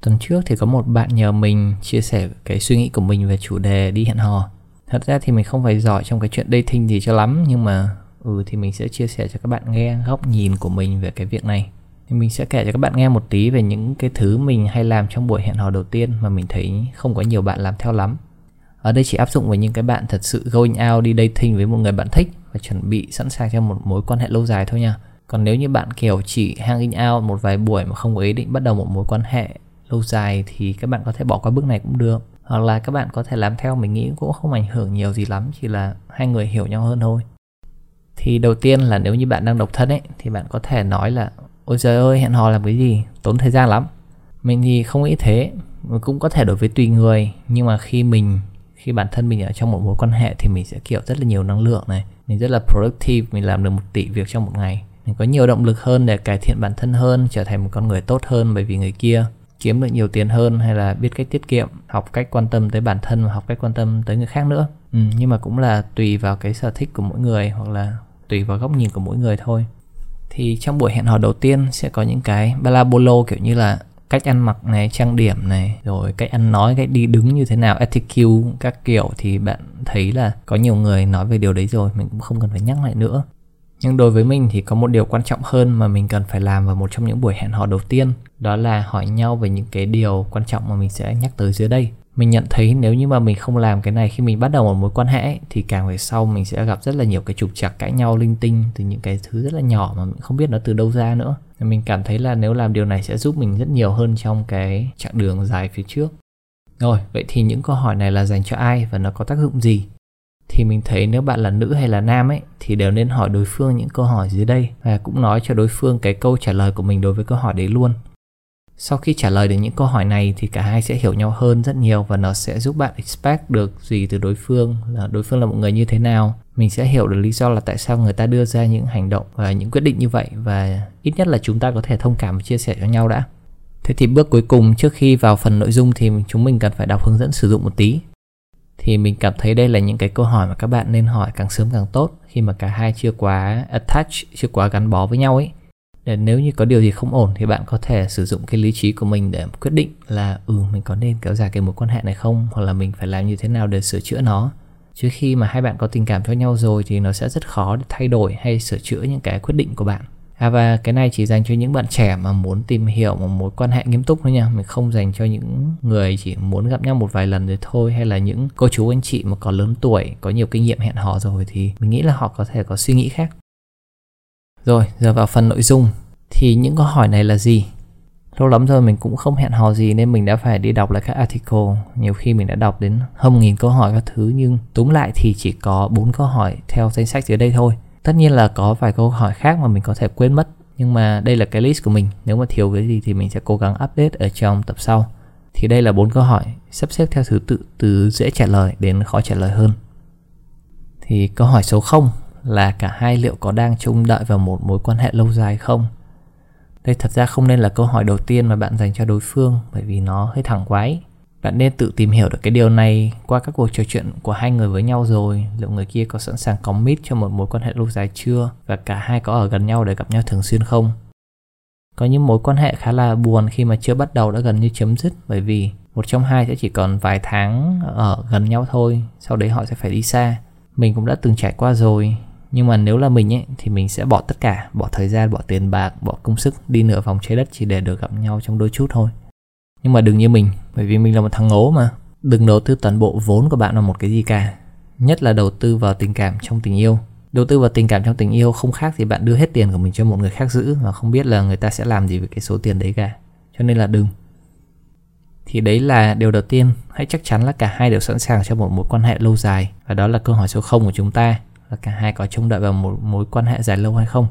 Tuần trước thì có một bạn nhờ mình chia sẻ cái suy nghĩ của mình về chủ đề đi hẹn hò. Thật ra thì mình không phải giỏi trong cái chuyện dating gì cho lắm, nhưng mà ừ thì mình sẽ chia sẻ cho các bạn nghe góc nhìn của mình về cái việc này. Thì mình sẽ kể cho các bạn nghe một tí về những cái thứ mình hay làm trong buổi hẹn hò đầu tiên mà mình thấy không có nhiều bạn làm theo lắm. Ở đây chỉ áp dụng với những cái bạn thật sự going out đi dating với một người bạn thích và chuẩn bị sẵn sàng cho một mối quan hệ lâu dài thôi nha. Còn nếu như bạn, kiểu, chỉ hanging out một vài buổi mà không có ý định bắt đầu một mối quan hệ lâu dài thì các bạn có thể bỏ qua bước này cũng được. Hoặc là các bạn có thể làm theo mình nghĩ cũng không ảnh hưởng nhiều gì lắm, chỉ là hai người hiểu nhau hơn thôi. Thì đầu tiên là nếu như bạn đang độc thân ấy, thì bạn có thể nói là, ôi trời ơi, hẹn hò làm cái gì? Tốn thời gian lắm. Mình thì không nghĩ thế. Cũng có thể đối với tùy người, nhưng mà khi mình, khi bản thân mình ở trong một mối quan hệ thì mình sẽ, kiểu, rất là nhiều năng lượng này. Mình rất là productive, mình làm được một tỷ việc trong một ngày. Mình có nhiều động lực hơn để cải thiện bản thân hơn, trở thành một con người tốt hơn bởi vì người kia kiếm được nhiều tiền hơn hay là biết cách tiết kiệm học cách quan tâm tới bản thân và học cách quan tâm tới người khác nữa. Ừ, nhưng mà cũng là tùy vào cái sở thích của mỗi người hoặc là tùy vào góc nhìn của mỗi người thôi. Thì trong buổi hẹn hò đầu tiên sẽ có những cái balabolo kiểu như là cách ăn mặc này trang điểm này rồi cách ăn nói cách đi đứng như thế nào etiquette các kiểu thì bạn thấy là có nhiều người nói về điều đấy rồi mình cũng không cần phải nhắc lại nữa. Nhưng đối với mình thì có một điều quan trọng hơn mà mình cần phải làm vào một trong những buổi hẹn hò đầu tiên đó là hỏi nhau về những cái điều quan trọng mà mình sẽ nhắc tới dưới đây. Mình nhận thấy nếu như mà mình không làm cái này khi mình bắt đầu một mối quan hệ thì càng về sau mình sẽ gặp rất là nhiều cái trục trặc cãi nhau linh tinh từ những cái thứ rất là nhỏ mà mình không biết nó từ đâu ra nữa. Mình cảm thấy là nếu làm điều này sẽ giúp mình rất nhiều hơn trong cái chặng đường dài phía trước. Rồi, vậy thì những câu hỏi này là dành cho ai và nó có tác dụng gì? Thì mình thấy nếu bạn là nữ hay là nam ấy, thì đều nên hỏi đối phương những câu hỏi dưới đây và cũng nói cho đối phương cái câu trả lời của mình đối với câu hỏi đấy luôn sau khi trả lời được những câu hỏi này thì cả hai sẽ hiểu nhau hơn rất nhiều và nó sẽ giúp bạn expect được gì từ đối phương, là đối phương là một người như thế nào. Mình sẽ hiểu được lý do là tại sao người ta đưa ra những hành động và những quyết định như vậy và ít nhất là chúng ta có thể thông cảm và chia sẻ cho nhau đã. Thế thì bước cuối cùng, trước khi vào phần nội dung thì chúng mình cần phải đọc hướng dẫn sử dụng một tí. Thì mình cảm thấy đây là những cái câu hỏi mà các bạn nên hỏi càng sớm càng tốt khi mà cả hai chưa quá attach chưa quá gắn bó với nhau ấy nếu như có điều gì không ổn thì bạn có thể sử dụng cái lý trí của mình để quyết định là ừ mình có nên kéo dài cái mối quan hệ này không? Hoặc là mình phải làm như thế nào để sửa chữa nó? Chứ khi mà hai bạn có tình cảm cho nhau rồi thì nó sẽ rất khó để thay đổi hay sửa chữa những cái quyết định của bạn. À và cái này chỉ dành cho những bạn trẻ mà muốn tìm hiểu một mối quan hệ nghiêm túc thôi nha. Mình không dành cho những người chỉ muốn gặp nhau một vài lần rồi thôi. Hay là những cô chú anh chị mà có lớn tuổi, có nhiều kinh nghiệm hẹn hò rồi Thì mình nghĩ là họ có thể có suy nghĩ khác. Rồi, giờ vào phần nội dung. Thì những câu hỏi này là gì? Lâu lắm rồi mình cũng không hẹn hò gì nên mình đã phải đi đọc lại các article. Nhiều khi mình đã đọc đến hơn nghìn câu hỏi các thứ Nhưng túm lại thì chỉ có bốn câu hỏi theo danh sách dưới đây thôi. Tất nhiên là có vài câu hỏi khác mà mình có thể quên mất nhưng mà đây là cái list của mình. Nếu mà thiếu cái gì thì mình sẽ cố gắng update ở trong tập sau. Thì đây là bốn câu hỏi sắp xếp theo thứ tự từ dễ trả lời đến khó trả lời hơn. Thì câu hỏi số 0 là cả hai liệu có đang trông đợi vào một mối quan hệ lâu dài không? Đây thật ra không nên là câu hỏi đầu tiên mà bạn dành cho đối phương, bởi vì nó hơi thẳng quái. Bạn nên tự tìm hiểu được cái điều này qua các cuộc trò chuyện của hai người với nhau rồi. Liệu người kia có sẵn sàng commit cho một mối quan hệ lâu dài chưa? Và cả hai có ở gần nhau để gặp nhau thường xuyên không? Có những mối quan hệ khá là buồn khi mà chưa bắt đầu đã gần như chấm dứt, Bởi vì một trong hai sẽ chỉ còn vài tháng ở gần nhau thôi, Sau đấy họ sẽ phải đi xa. Mình cũng đã từng trải qua rồi nhưng mà nếu là mình ấy, thì mình sẽ bỏ tất cả, bỏ thời gian, bỏ tiền bạc, bỏ công sức đi nửa vòng trái đất chỉ để được gặp nhau trong đôi chút thôi. Nhưng mà đừng như mình, bởi vì mình là một thằng ngố mà. Đừng đầu tư toàn bộ vốn của bạn vào một cái gì cả. Nhất là đầu tư vào tình cảm trong tình yêu. Đầu tư vào tình cảm trong tình yêu không khác thì bạn đưa hết tiền của mình cho một người khác giữ và không biết là người ta sẽ làm gì với cái số tiền đấy cả. Cho nên là đừng. Thì đấy là điều đầu tiên. Hãy chắc chắn là cả hai đều sẵn sàng cho một mối quan hệ lâu dài. Và đó là câu hỏi số 0 của chúng ta là cả hai có trông đợi vào một mối quan hệ dài lâu hay không?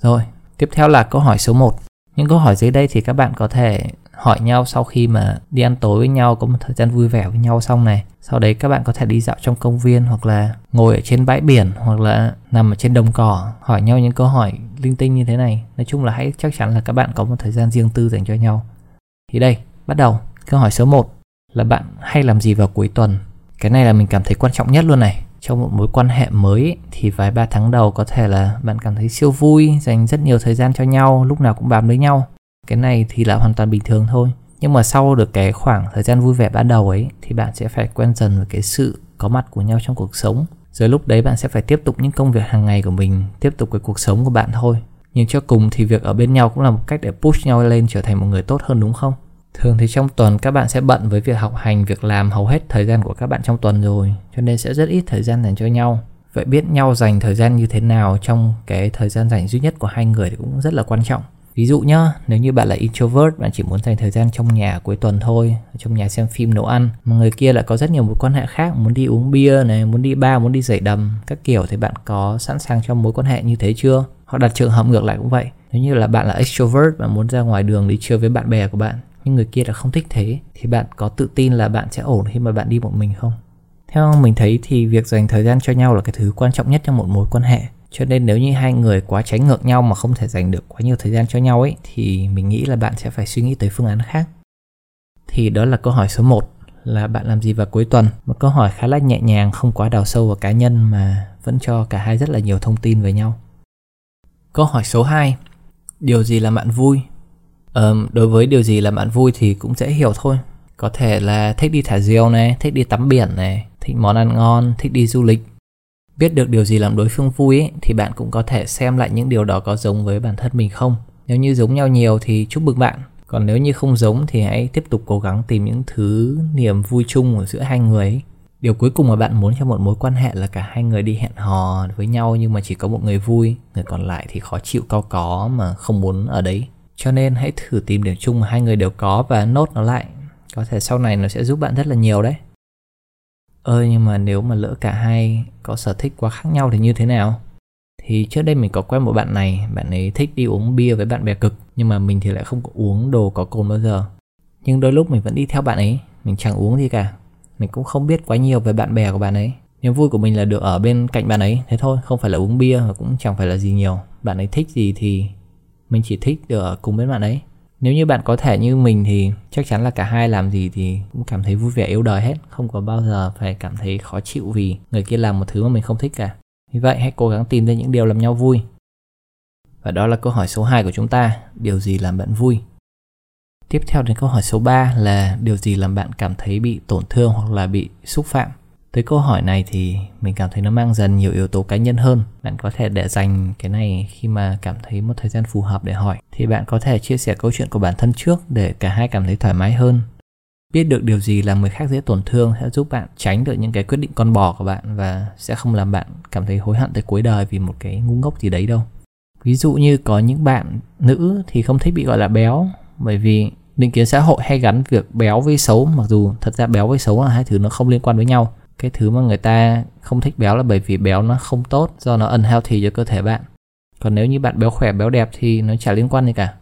Rồi, tiếp theo là câu hỏi số 1 những câu hỏi dưới đây thì các bạn có thể hỏi nhau sau khi mà đi ăn tối với nhau, có một thời gian vui vẻ với nhau xong này. Sau đấy các bạn có thể đi dạo trong công viên hoặc là ngồi ở trên bãi biển hoặc là nằm ở trên đồng cỏ, hỏi nhau những câu hỏi linh tinh như thế này. Nói chung là hãy chắc chắn là các bạn có một thời gian riêng tư dành cho nhau. Thì đây, bắt đầu. Câu hỏi số 1 là bạn hay làm gì vào cuối tuần? Cái này là mình cảm thấy quan trọng nhất luôn này trong một mối quan hệ mới, thì vài ba tháng đầu có thể là bạn cảm thấy siêu vui, dành rất nhiều thời gian cho nhau, lúc nào cũng bám lấy nhau. Cái này thì là hoàn toàn bình thường thôi. Nhưng mà sau được cái khoảng thời gian vui vẻ ban đầu ấy, thì bạn sẽ phải quen dần với cái sự có mặt của nhau trong cuộc sống. Rồi lúc đấy bạn sẽ phải tiếp tục những công việc hàng ngày của mình, tiếp tục cái cuộc sống của bạn thôi. Nhưng cho cùng thì việc ở bên nhau cũng là một cách để push nhau lên trở thành một người tốt hơn, đúng không? Thường thì trong tuần các bạn sẽ bận với việc học hành, việc làm, hầu hết thời gian của các bạn trong tuần rồi, cho nên sẽ rất ít thời gian dành cho nhau. Vậy biết nhau dành thời gian như thế nào trong cái thời gian dành duy nhất của hai người thì cũng rất là quan trọng. Ví dụ nhá, nếu như bạn là introvert, bạn chỉ muốn dành thời gian trong nhà cuối tuần thôi, trong nhà xem phim, nấu ăn. Mà người kia lại có rất nhiều mối quan hệ khác, muốn đi uống bia này, muốn đi bar, muốn đi giày đầm, các kiểu thì bạn có sẵn sàng cho mối quan hệ như thế chưa? Hoặc đặt trường hợp ngược lại cũng vậy. Nếu như là bạn là extrovert, bạn muốn ra ngoài đường đi chơi với bạn bè của bạn nhưng người kia là không thích thế, thì bạn có tự tin là bạn sẽ ổn khi mà bạn đi một mình không? Theo mình thấy thì việc dành thời gian cho nhau là cái thứ quan trọng nhất trong một mối quan hệ. Cho nên nếu như hai người quá trái ngược nhau mà không thể dành được quá nhiều thời gian cho nhau ấy, thì mình nghĩ là bạn sẽ phải suy nghĩ tới phương án khác. Thì đó là câu hỏi số 1 là bạn làm gì vào cuối tuần? Một câu hỏi khá là nhẹ nhàng, không quá đào sâu vào cá nhân mà vẫn cho cả hai rất là nhiều thông tin về nhau. Câu hỏi số 2 điều gì làm bạn vui? Um, đối với điều gì làm bạn vui thì cũng dễ hiểu thôi. Có thể là thích đi thả diều này thích đi tắm biển này thích món ăn ngon thích đi du lịch. Biết được điều gì làm đối phương vui ấy, thì bạn cũng có thể xem lại những điều đó có giống với bản thân mình không. Nếu như giống nhau nhiều thì chúc mừng bạn. Còn nếu như không giống thì hãy tiếp tục cố gắng tìm những thứ niềm vui chung ở giữa hai người ấy. điều cuối cùng mà bạn muốn cho một mối quan hệ là cả hai người đi hẹn hò với nhau nhưng mà chỉ có một người vui người còn lại thì khó chịu cao có mà không muốn ở đấy cho nên hãy thử tìm điểm chung mà hai người đều có và nốt nó lại. Có thể sau này nó sẽ giúp bạn rất là nhiều đấy. Ơ, nhưng mà nếu mà lỡ cả hai có sở thích quá khác nhau thì như thế nào? Thì trước đây mình có quen một bạn này, bạn ấy thích đi uống bia với bạn bè cực, nhưng mà mình thì lại không có uống đồ có cồn bao giờ. Nhưng đôi lúc mình vẫn đi theo bạn ấy, mình chẳng uống gì cả. Mình cũng không biết quá nhiều về bạn bè của bạn ấy. Niềm vui của mình là được ở bên cạnh bạn ấy, thế thôi, không phải là uống bia và cũng chẳng phải là gì nhiều. Bạn ấy thích gì thì mình chỉ thích được ở cùng với bạn ấy. Nếu như bạn có thể như mình thì chắc chắn là cả hai làm gì thì cũng cảm thấy vui vẻ yêu đời hết. Không có bao giờ phải cảm thấy khó chịu vì người kia làm một thứ mà mình không thích cả. Vì vậy, hãy cố gắng tìm ra những điều làm nhau vui. Và đó là câu hỏi số 2 của chúng ta, điều gì làm bạn vui? Tiếp theo đến câu hỏi số 3 là điều gì làm bạn cảm thấy bị tổn thương hoặc là bị xúc phạm? Tới câu hỏi này thì mình cảm thấy nó mang dần nhiều yếu tố cá nhân hơn. Bạn có thể để dành cái này khi mà cảm thấy một thời gian phù hợp để hỏi. Thì bạn có thể chia sẻ câu chuyện của bản thân trước để cả hai cảm thấy thoải mái hơn. Biết được điều gì làm người khác dễ tổn thương sẽ giúp bạn tránh được những cái quyết định con bò của bạn và sẽ không làm bạn cảm thấy hối hận tới cuối đời vì một cái ngu ngốc gì đấy đâu. Ví dụ như có những bạn nữ thì không thích bị gọi là béo, bởi vì định kiến xã hội hay gắn việc béo với xấu, mặc dù thật ra béo với xấu là hai thứ nó không liên quan với nhau cái thứ mà người ta không thích béo là bởi vì béo nó không tốt, do nó unhealthy cho cơ thể bạn. Còn nếu như bạn béo khỏe, béo đẹp thì nó chả liên quan gì cả.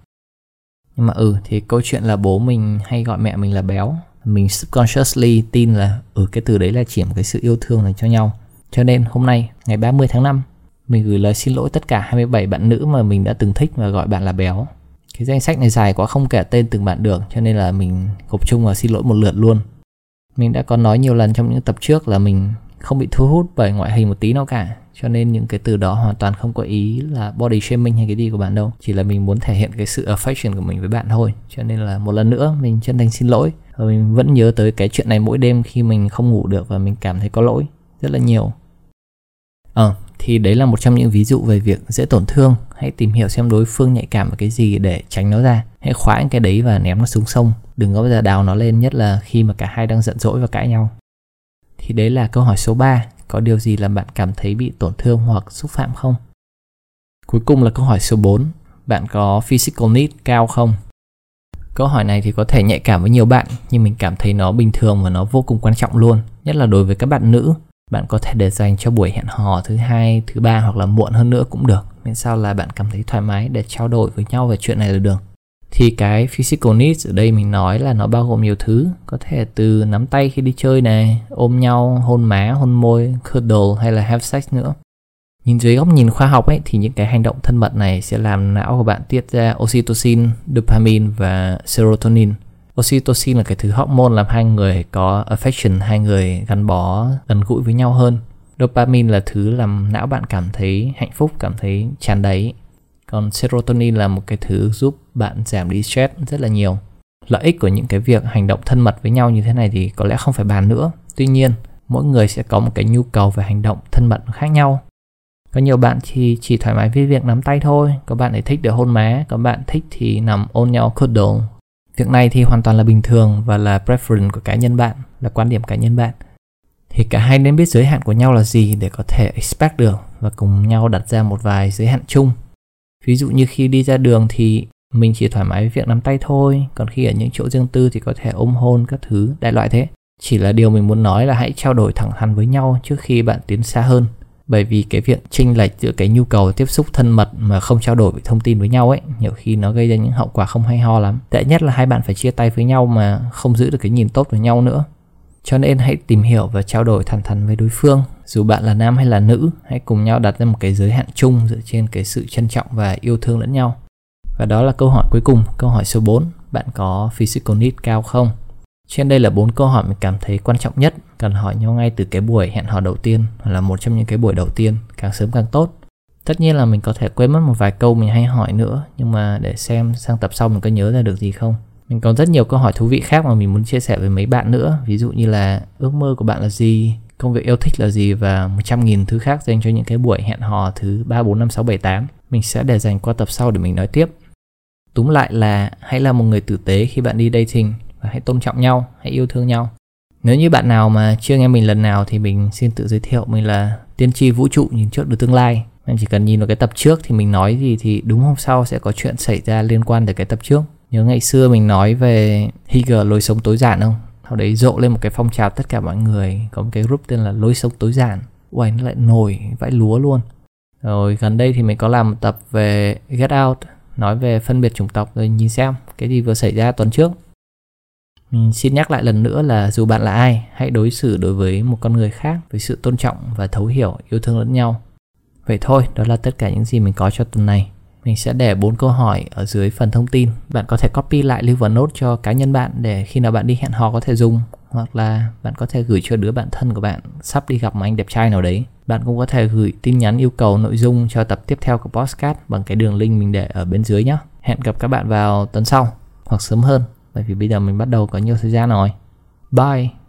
Nhưng mà ừ thì câu chuyện là bố mình hay gọi mẹ mình là béo. Mình subconsciously tin là ừ cái từ đấy là chỉ một cái sự yêu thương dành cho nhau. Cho nên hôm nay, ngày 30 tháng 5 mình gửi lời xin lỗi tất cả 27 bạn nữ mà mình đã từng thích và gọi bạn là béo. Cái danh sách này dài quá không kể tên từng bạn được, cho nên là mình gộp chung và xin lỗi một lượt luôn mình đã có nói nhiều lần trong những tập trước là mình không bị thu hút bởi ngoại hình một tí nào cả. Cho nên những cái từ đó hoàn toàn không có ý là body shaming hay cái gì của bạn đâu. Chỉ là mình muốn thể hiện cái sự affection của mình với bạn thôi. Cho nên là một lần nữa mình chân thành xin lỗi. Và mình vẫn nhớ tới cái chuyện này mỗi đêm khi mình không ngủ được và mình cảm thấy có lỗi rất là nhiều. Ờ à, thì đấy là một trong những ví dụ về việc dễ tổn thương. Hãy tìm hiểu xem đối phương nhạy cảm với cái gì để tránh nó ra. Hãy khóa cái đấy và ném nó xuống sông. Đừng có bao giờ đào nó lên, nhất là khi mà cả hai đang giận dỗi và cãi nhau. Thì đấy là câu hỏi số 3 có điều gì làm bạn cảm thấy bị tổn thương hoặc xúc phạm không? Cuối cùng là câu hỏi số 4 bạn có physical need cao không? Câu hỏi này thì có thể nhạy cảm với nhiều bạn, nhưng mình cảm thấy nó bình thường và nó vô cùng quan trọng luôn, nhất là đối với các bạn nữ bạn có thể để dành cho buổi hẹn hò thứ hai, thứ ba hoặc là muộn hơn nữa cũng được. Miễn sao là bạn cảm thấy thoải mái để trao đổi với nhau về chuyện này là được. Thì cái physical needs ở đây mình nói là nó bao gồm nhiều thứ. Có thể từ nắm tay khi đi chơi này, ôm nhau, hôn má, hôn môi, cuddle hay là have sex nữa. Nhìn dưới góc nhìn khoa học ấy, thì những cái hành động thân mật này sẽ làm não của bạn tiết ra oxytocin, dopamine và serotonin oxytocin là cái thứ hormone làm hai người có affection, hai người gắn bó, gần gũi với nhau hơn. Dopamine là thứ làm não bạn cảm thấy hạnh phúc, cảm thấy tràn đầy còn serotonin là một cái thứ giúp bạn giảm đi stress rất là nhiều. Lợi ích của những cái việc hành động thân mật với nhau như thế này thì có lẽ không phải bàn nữa. Tuy nhiên, mỗi người sẽ có một cái nhu cầu về hành động thân mật khác nhau. Có nhiều bạn thì chỉ thoải mái với việc nắm tay thôi. Có bạn thì thích được hôn má, có bạn thích thì nằm ôm nhau cuddle việc này thì hoàn toàn là bình thường và là preference của cá nhân bạn, là quan điểm cá nhân bạn. Thì cả hai nên biết giới hạn của nhau là gì để có thể expect được và cùng nhau đặt ra một vài giới hạn chung. Ví dụ như khi đi ra đường thì mình chỉ thoải mái với việc nắm tay thôi, còn khi ở những chỗ riêng tư thì có thể ôm hôn các thứ, đại loại thế. Chỉ là điều mình muốn nói là hãy trao đổi thẳng thắn với nhau trước khi bạn tiến xa hơn bởi vì cái việc chênh lệch giữa cái nhu cầu tiếp xúc thân mật mà không trao đổi thông tin với nhau ấy, nhiều khi nó gây ra những hậu quả không hay ho lắm. Tệ nhất là hai bạn phải chia tay với nhau mà không giữ được cái nhìn tốt với nhau nữa. Cho nên hãy tìm hiểu và trao đổi thẳng thắn với đối phương. Dù bạn là nam hay là nữ, hãy cùng nhau đặt ra một cái giới hạn chung dựa trên cái sự trân trọng và yêu thương lẫn nhau. Và đó là câu hỏi cuối cùng, câu hỏi số 4 bạn có physical need cao không? Trên đây là bốn câu hỏi mình cảm thấy quan trọng nhất. Cần hỏi nhau ngay từ cái buổi hẹn hò đầu tiên hoặc là một trong những cái buổi đầu tiên càng sớm càng tốt. Tất nhiên là mình có thể quên mất một vài câu mình hay hỏi nữa nhưng mà để xem sang tập sau mình có nhớ ra được gì không. Mình còn rất nhiều câu hỏi thú vị khác mà mình muốn chia sẻ với mấy bạn nữa. Ví dụ như là ước mơ của bạn là gì? Công việc yêu thích là gì? và 100.000 thứ khác dành cho những cái buổi hẹn hò thứ 3, 4, 5, 6, 7, 8 mình sẽ để dành qua tập sau để mình nói tiếp. Túm lại là hãy là một người tử tế khi bạn đi dating và hãy tôn trọng nhau, hãy yêu thương nhau. Nếu như bạn nào mà chưa nghe mình lần nào thì mình xin tự giới thiệu mình là tiên tri vũ trụ nhìn trước được tương lai. Em chỉ cần nhìn vào cái tập trước thì mình nói gì thì đúng hôm sau sẽ có chuyện xảy ra liên quan tới cái tập trước. Nhớ ngày xưa mình nói về Higger lối sống tối giản không? Sau đấy rộ lên một cái phong trào tất cả mọi người, có một cái group tên là lối sống tối giản. Uầy nó lại nổi, vãi lúa luôn. Rồi gần đây thì mình có làm một tập về Get Out, nói về phân biệt chủng tộc, rồi nhìn xem cái gì vừa xảy ra tuần trước mình xin nhắc lại lần nữa là dù bạn là ai, hãy đối xử đối với một con người khác với sự tôn trọng và thấu hiểu, yêu thương lẫn nhau. Vậy thôi, đó là tất cả những gì mình có cho tuần này. Mình sẽ để bốn câu hỏi ở dưới phần thông tin. Bạn có thể copy lại lưu vào nốt cho cá nhân bạn để khi nào bạn đi hẹn hò có thể dùng hoặc là bạn có thể gửi cho đứa bạn thân của bạn sắp đi gặp một anh đẹp trai nào đấy. Bạn cũng có thể gửi tin nhắn yêu cầu nội dung cho tập tiếp theo của podcast bằng cái đường link mình để ở bên dưới nhé. Hẹn gặp các bạn vào tuần sau hoặc sớm hơn bởi vì bây giờ mình bắt đầu có nhiều thời gian rồi. Bye.